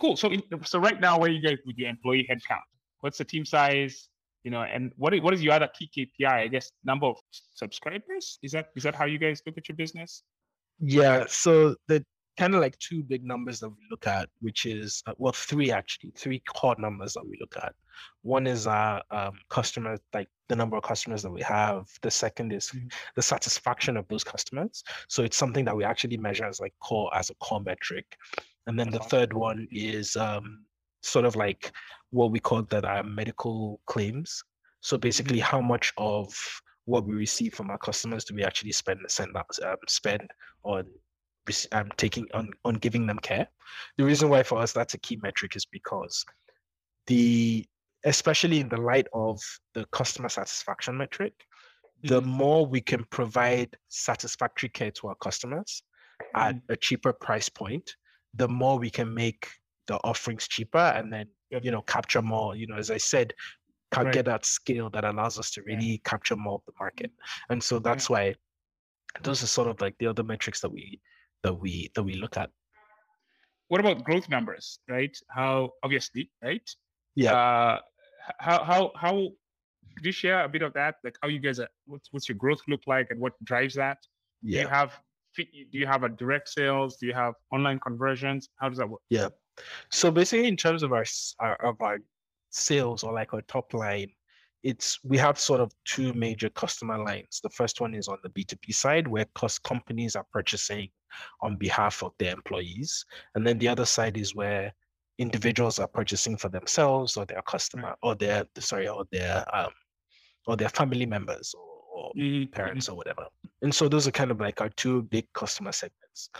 cool. So in, so right now, where are you guys with your employee headcount? What's the team size? You know, and what is, what is your other key KPI? I guess number of subscribers. Is that is that how you guys look at your business? Yeah, so the kind of like two big numbers that we look at, which is uh, well, three actually, three core numbers that we look at. One is our um, customers, like the number of customers that we have. The second is Mhm. the satisfaction of those customers. So it's something that we actually measure as like core as a core metric. And then the third one is um, sort of like what we call that our medical claims. So basically, how much of what we receive from our customers do we actually spend send out, um, spend on um, taking on on giving them care. The reason why for us that's a key metric is because the especially in the light of the customer satisfaction metric, the Mhm. more we can provide satisfactory care to our customers at a cheaper price point, the more we can make the offerings cheaper and then you know capture more. You know, as I said, ca- Right. get that scale that allows us to Yeah. really capture more of the market. And so that's why those are sort of like the other metrics that we that we that we look at. What about growth numbers? Right? How obviously, right? Yeah. Uh, how how how could you share a bit of that? Like how you guys are what's what's your growth look like and what drives that? Do you have do you have a direct sales? Do you have online conversions? How does that work? Yeah. So basically, in terms of our, our of our sales or like our top line, it's we have sort of two major customer lines. The first one is on the B2B side, where cost companies are purchasing on behalf of their employees, and then the other side is where individuals are purchasing for themselves or their customer or their sorry or their um or their family members or, or Mhm, parents or whatever. And so those are kind of like our two big customer segments.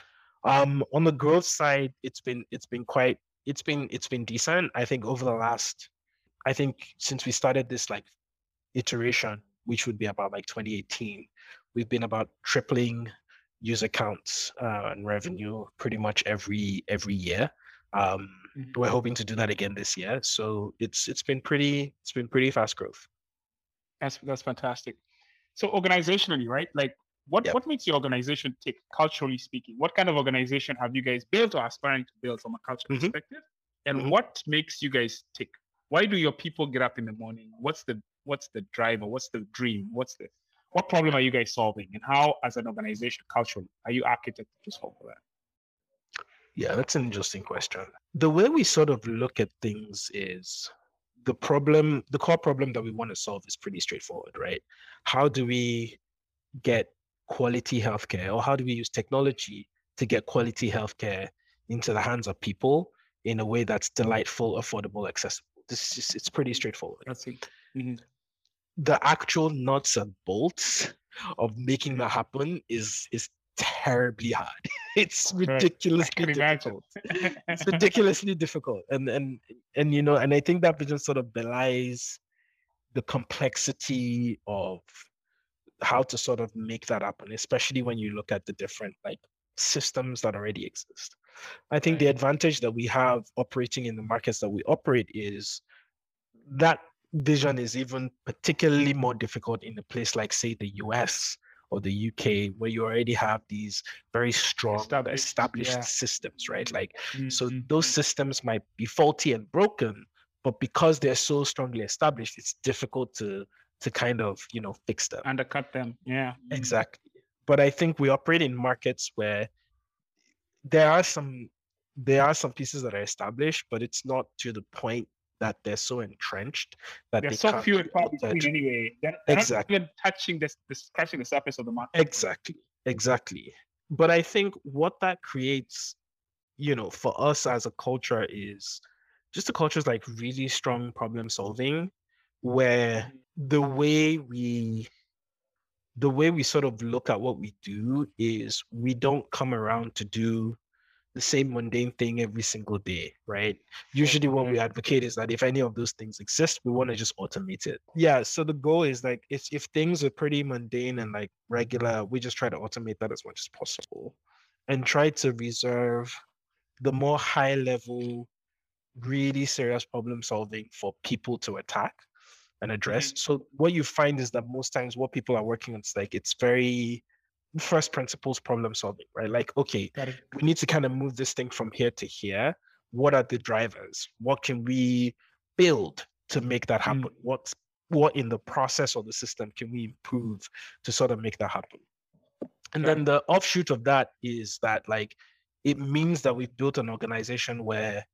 Um, on the growth side, it's been it's been quite it's been it's been decent. I think over the last, I think since we started this like iteration, which would be about like 2018, we've been about tripling user counts uh, and revenue pretty much every every year. Um, Mhm. we're hoping to do that again this year. So it's it's been pretty it's been pretty fast growth. That's that's fantastic. So organizationally, right? Like what Yep. what makes your organization tick culturally speaking? What kind of organization have you guys built or aspiring to build from a cultural Mhm. perspective? And Mhm. what makes you guys tick? Why do your people get up in the morning? What's the what's the driver? What's the dream? What's the what problem are you guys solving, and how, as an organization, culturally, are you architected to solve that? Yeah, that's an interesting question. The way we sort of look at things is the problem, the core problem that we want to solve is pretty straightforward, right? How do we get quality healthcare, or how do we use technology to get quality healthcare into the hands of people in a way that's delightful, affordable, accessible? This is it's pretty straightforward. That's it. Mm-hmm. The actual nuts and bolts of making that happen is is terribly hard. It's ridiculously difficult. it's ridiculously difficult. And and and you know, and I think that just sort of belies the complexity of how to sort of make that happen, especially when you look at the different like systems that already exist. I think the advantage that we have operating in the markets that we operate is that vision is even particularly more difficult in a place like, say, the US or the UK, where you already have these very strong established, established yeah. systems, right? Like, mm-hmm. so those systems might be faulty and broken, but because they're so strongly established, it's difficult to to kind of you know fix them, undercut them. Yeah, exactly. But I think we operate in markets where there are some there are some pieces that are established, but it's not to the point that they're so entrenched that they're they so few and far between anyway. They're, they're exactly. not even touching this, this scratching the surface of the market. Exactly, exactly. But I think what that creates, you know, for us as a culture is just a culture is like really strong problem solving, where mm-hmm. the way we the way we sort of look at what we do is we don't come around to do the same mundane thing every single day, right? Usually, what we advocate is that if any of those things exist, we want to just automate it. Yeah. So the goal is like if if things are pretty mundane and like regular, we just try to automate that as much as possible, and try to reserve the more high level, really serious problem solving for people to attack and address. Mm-hmm. So what you find is that most times what people are working on is like it's very first principles problem solving, right? Like, okay, we need to kind of move this thing from here to here. What are the drivers? What can we build to make that happen? Mm. What's what in the process or the system can we improve to sort of make that happen? And then the offshoot of that is that like it means that we've built an organization where,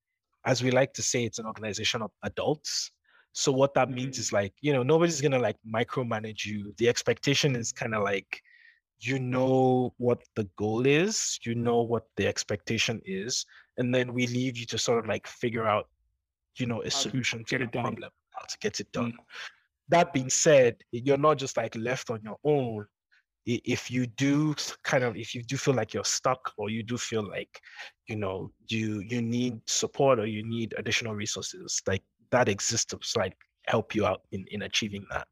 as we like to say, it's an organization of adults. So what that means mm. is like, you know, nobody's gonna like micromanage you. The expectation is kind of like you know what the goal is, you know what the expectation is, and then we leave you to sort of like figure out, you know, a solution to the problem, how to get it done. Mm. That being said, you're not just like left on your own. If you do kind of, if you do feel like you're stuck, or you do feel like, you know, you you need support or you need additional resources, like that exists to like help you out in in achieving that.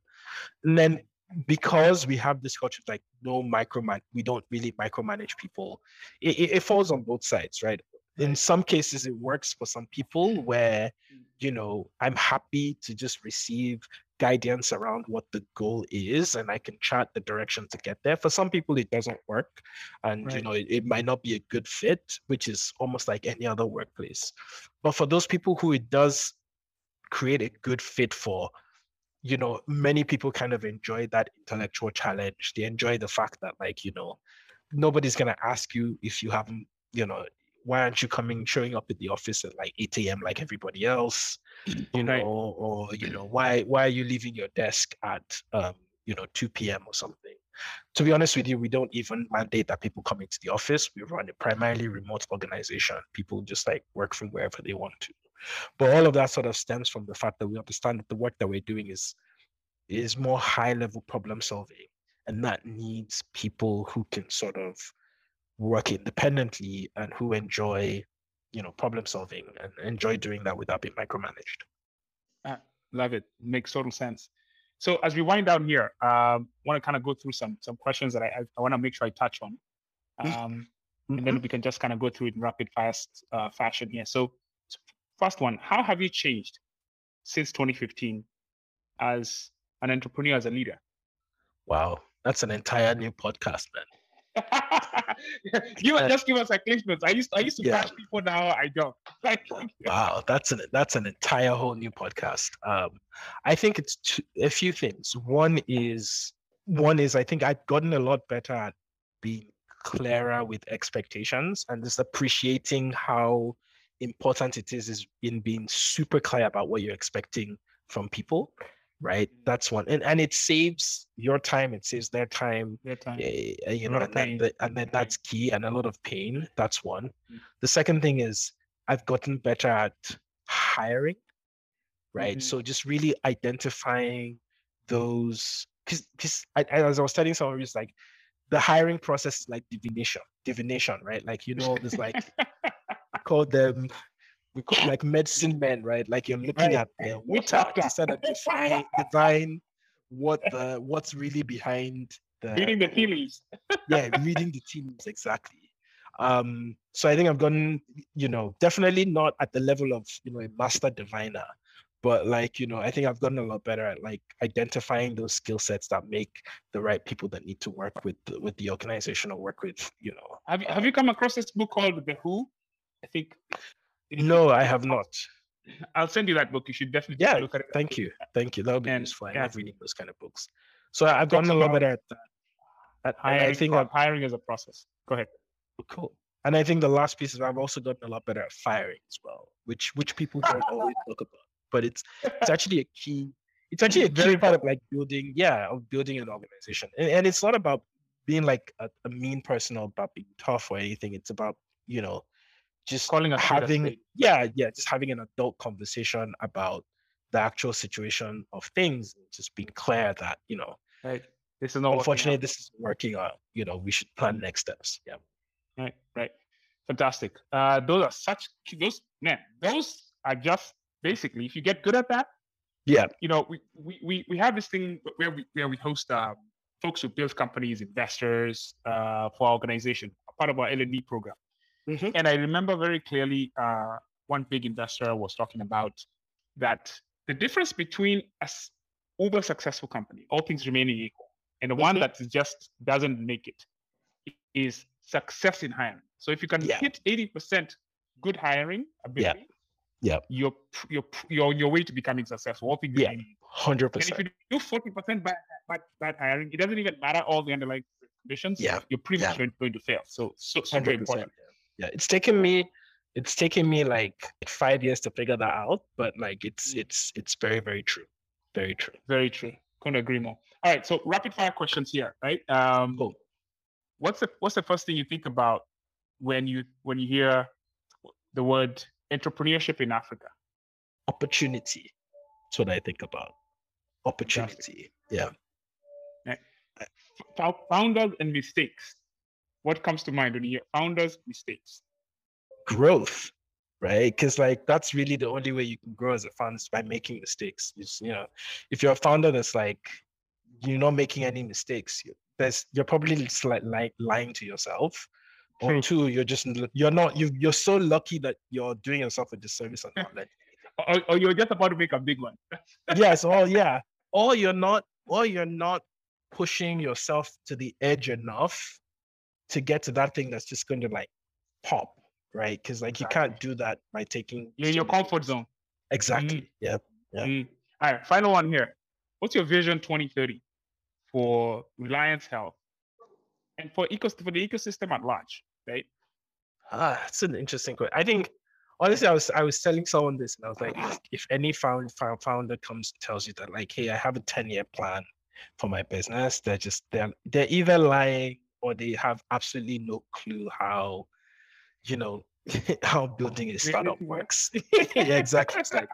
And then because we have this culture like no microman we don't really micromanage people. It, it, it, falls on both sides right? In some cases it works for some people where mm. you know i'm happy to just receive guidance around what the goal is and i can chart the direction to get there. For some people it doesn't work and right. you know it, it might not be a good fit which is almost like any other workplace. But for those people who it does create a good fit for you know, many people kind of enjoy that intellectual challenge. They enjoy the fact that, like, you know, nobody's gonna ask you if you haven't, you know, why aren't you coming, showing up at the office at like 8 a.m. like everybody else, you know, right. or, or you know, why why are you leaving your desk at um, you know 2 p.m. or something? To be honest with you, we don't even mandate that people come into the office. We run a primarily remote organization. People just like work from wherever they want to. But all of that sort of stems from the fact that we understand that the work that we're doing is is more high level problem solving and that needs people who can sort of work independently and who enjoy you know problem solving and enjoy doing that without being micromanaged. Uh, love it. Makes total sense. So as we wind down here um want to kind of go through some some questions that i i, I want to make sure i touch on. Mm-hmm. um mm-hmm. and then we can just kind of go through it in rapid fast uh, fashion here. So First one, how have you changed since 2015 as an entrepreneur, as a leader? Wow, that's an entire new podcast, man. give us, just give us a cliff notes. I used I used to yeah. people now. I don't. wow, that's an that's an entire whole new podcast. Um, I think it's two, a few things. One is one is I think I've gotten a lot better at being clearer with expectations and just appreciating how important it is is in being super clear about what you're expecting from people right? That's one and and it saves your time it saves their time Their time. uh, you know and, that, and then that's key and a lot of pain that's one. Mm. the second thing is i've gotten better at hiring right? Mhm. so just really identifying those because as i was telling someone it's like the hiring process is like divination divination right? Like you know there's like call them we call like medicine men, right? Like you're looking Right. at Which water sort of define define what the what's really behind the Reading the tea leaves. yeah, reading the teams exactly. Um, so I think I've gotten, you know, definitely not at the level of you know a master diviner, but like you know, I think I've gotten a lot better at like identifying those skill sets that make the right people that need to work with with the organization or work with, you know. Have you, have you come across this book called The Who? I think. No, I have not. I'll send you that book. You should definitely Yeah, look at it. Thank you. Thank you. That would be And, useful. I yeah. love reading those kind of books. So I've gotten a lot better at that. I think I'm hiring is a process. Go ahead. Oh, cool. And I think the last piece is I've also gotten a lot better at firing as well, which which people don't always talk about. But it's it's actually a key. It's actually a key Very part of like building, yeah, of building an organization. And, and it's not about being like a, a mean person or about being tough or anything. It's about you know just Calling a spade a having yeah yeah just having an adult conversation about the actual situation of things and just being clear that you know Right. This is not unfortunately this is working out you know we should plan next steps yeah Right, right. Fantastic. Uh, those are such those man. Those are just basically if you get good at that, yeah you know, we we we, we have this thing where we where we host um, folks who build companies, investors uh, for our organization, part of our L and D program. Mhm. And I remember very clearly uh, one big investor was talking about that the difference between a uber successful company, all things remaining equal, and the one Mhm. that just doesn't make it is success in hiring. So if you can Yeah. hit 80% good hiring ability, Yeah. you're you're you're on your way to becoming successful. All things Yeah. remaining equal. 100% And if you do 40% bad, bad, bad hiring, it doesn't even matter all the underlying conditions. Yeah. You're pretty much Yeah. going, to fail. So, so super 100%. important. yeah it's taken me it's taken me like five years to figure that out but like it's it's it's very very true very true Very true. Couldn't agree more. All right. So rapid fire questions here, right? Um, cool what's the what's the first thing you think about when you when you hear the word entrepreneurship in Africa? opportunity that's what i think about opportunity yeah Fou- Founders and mistakes. What comes to mind when you hear founders mistakes? growth right because like that's really the only way you can grow as a founder is by making mistakes It's, you know if you're a founder that's like you're not making any mistakes you- there's you're probably just like, like lying to yourself or True. two you're just you're not you you're so lucky that you're doing yourself a disservice and not letting Or, or you're just about to make a big one. yes oh yeah or you're not or you're not pushing yourself to the edge enough to get to that thing that's just going to like pop right because like you can't do that by taking You're in your comfort zone. exactly yeah Yeah. Mm. All right. Final one here. What's your vision 2030 for Reliance Health and for ecos for the ecosystem at large? Right. ah that's an interesting question i think honestly i was i was telling someone this and i was like if, if any found, found founder comes tells you that like hey i have a 10 year plan for my business they're just they're they're either lying or they have absolutely no clue how you know how building a startup works yeah exactly it's like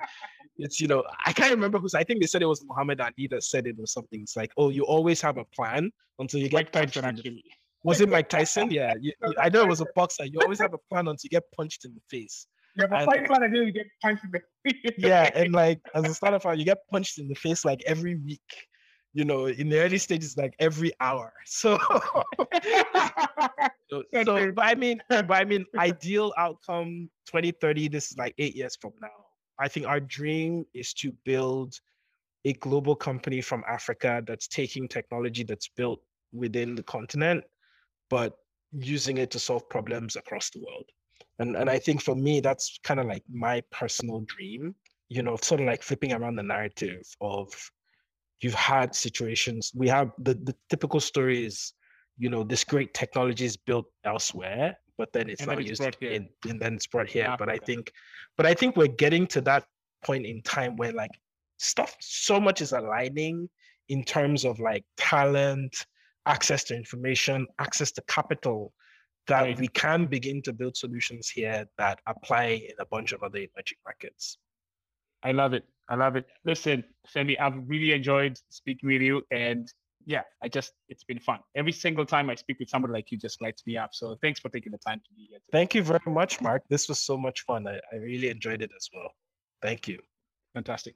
it's you know i can't remember who's i think they said it was muhammad ali that said it or something it's like oh you always have a plan until you Mike get punched Tyson in the actually. was it Mike Tyson? Yeah, you, you- I know it was a boxer. You always have a plan until you get punched in the face. Have a fight plan then you get punched in the face. Yeah, and like as a startup you get punched in the face like every week. You know, in the early stages, like every hour. So, so, That's so very- but I mean, but I mean, ideal outcome 2030. This is like eight years from now. I think our dream is to build a global company from Africa that's taking technology that's built within the continent, but using it to solve problems across the world. And and I think for me, that's kind of like my personal dream, you know, sort of like flipping around the narrative of, you've had situations. We have the the typical story is, you know, this great technology is built elsewhere, but then it's And not then used in, and then it's brought here. But I think, but I think we're getting to that point in time where like stuff so much is aligning in terms of like talent, access to information, access to capital, that Right. we can begin to build solutions here that apply in a bunch of other emerging markets. I love it. I love it. Listen, Femi, I've really enjoyed speaking with you. And yeah, I just, it's been fun. Every single time I speak with somebody like you, just lights me up. So thanks for taking the time to be here. today. Thank you very much, Mark. This was so much fun. I, I really enjoyed it as well. Thank you. Fantastic.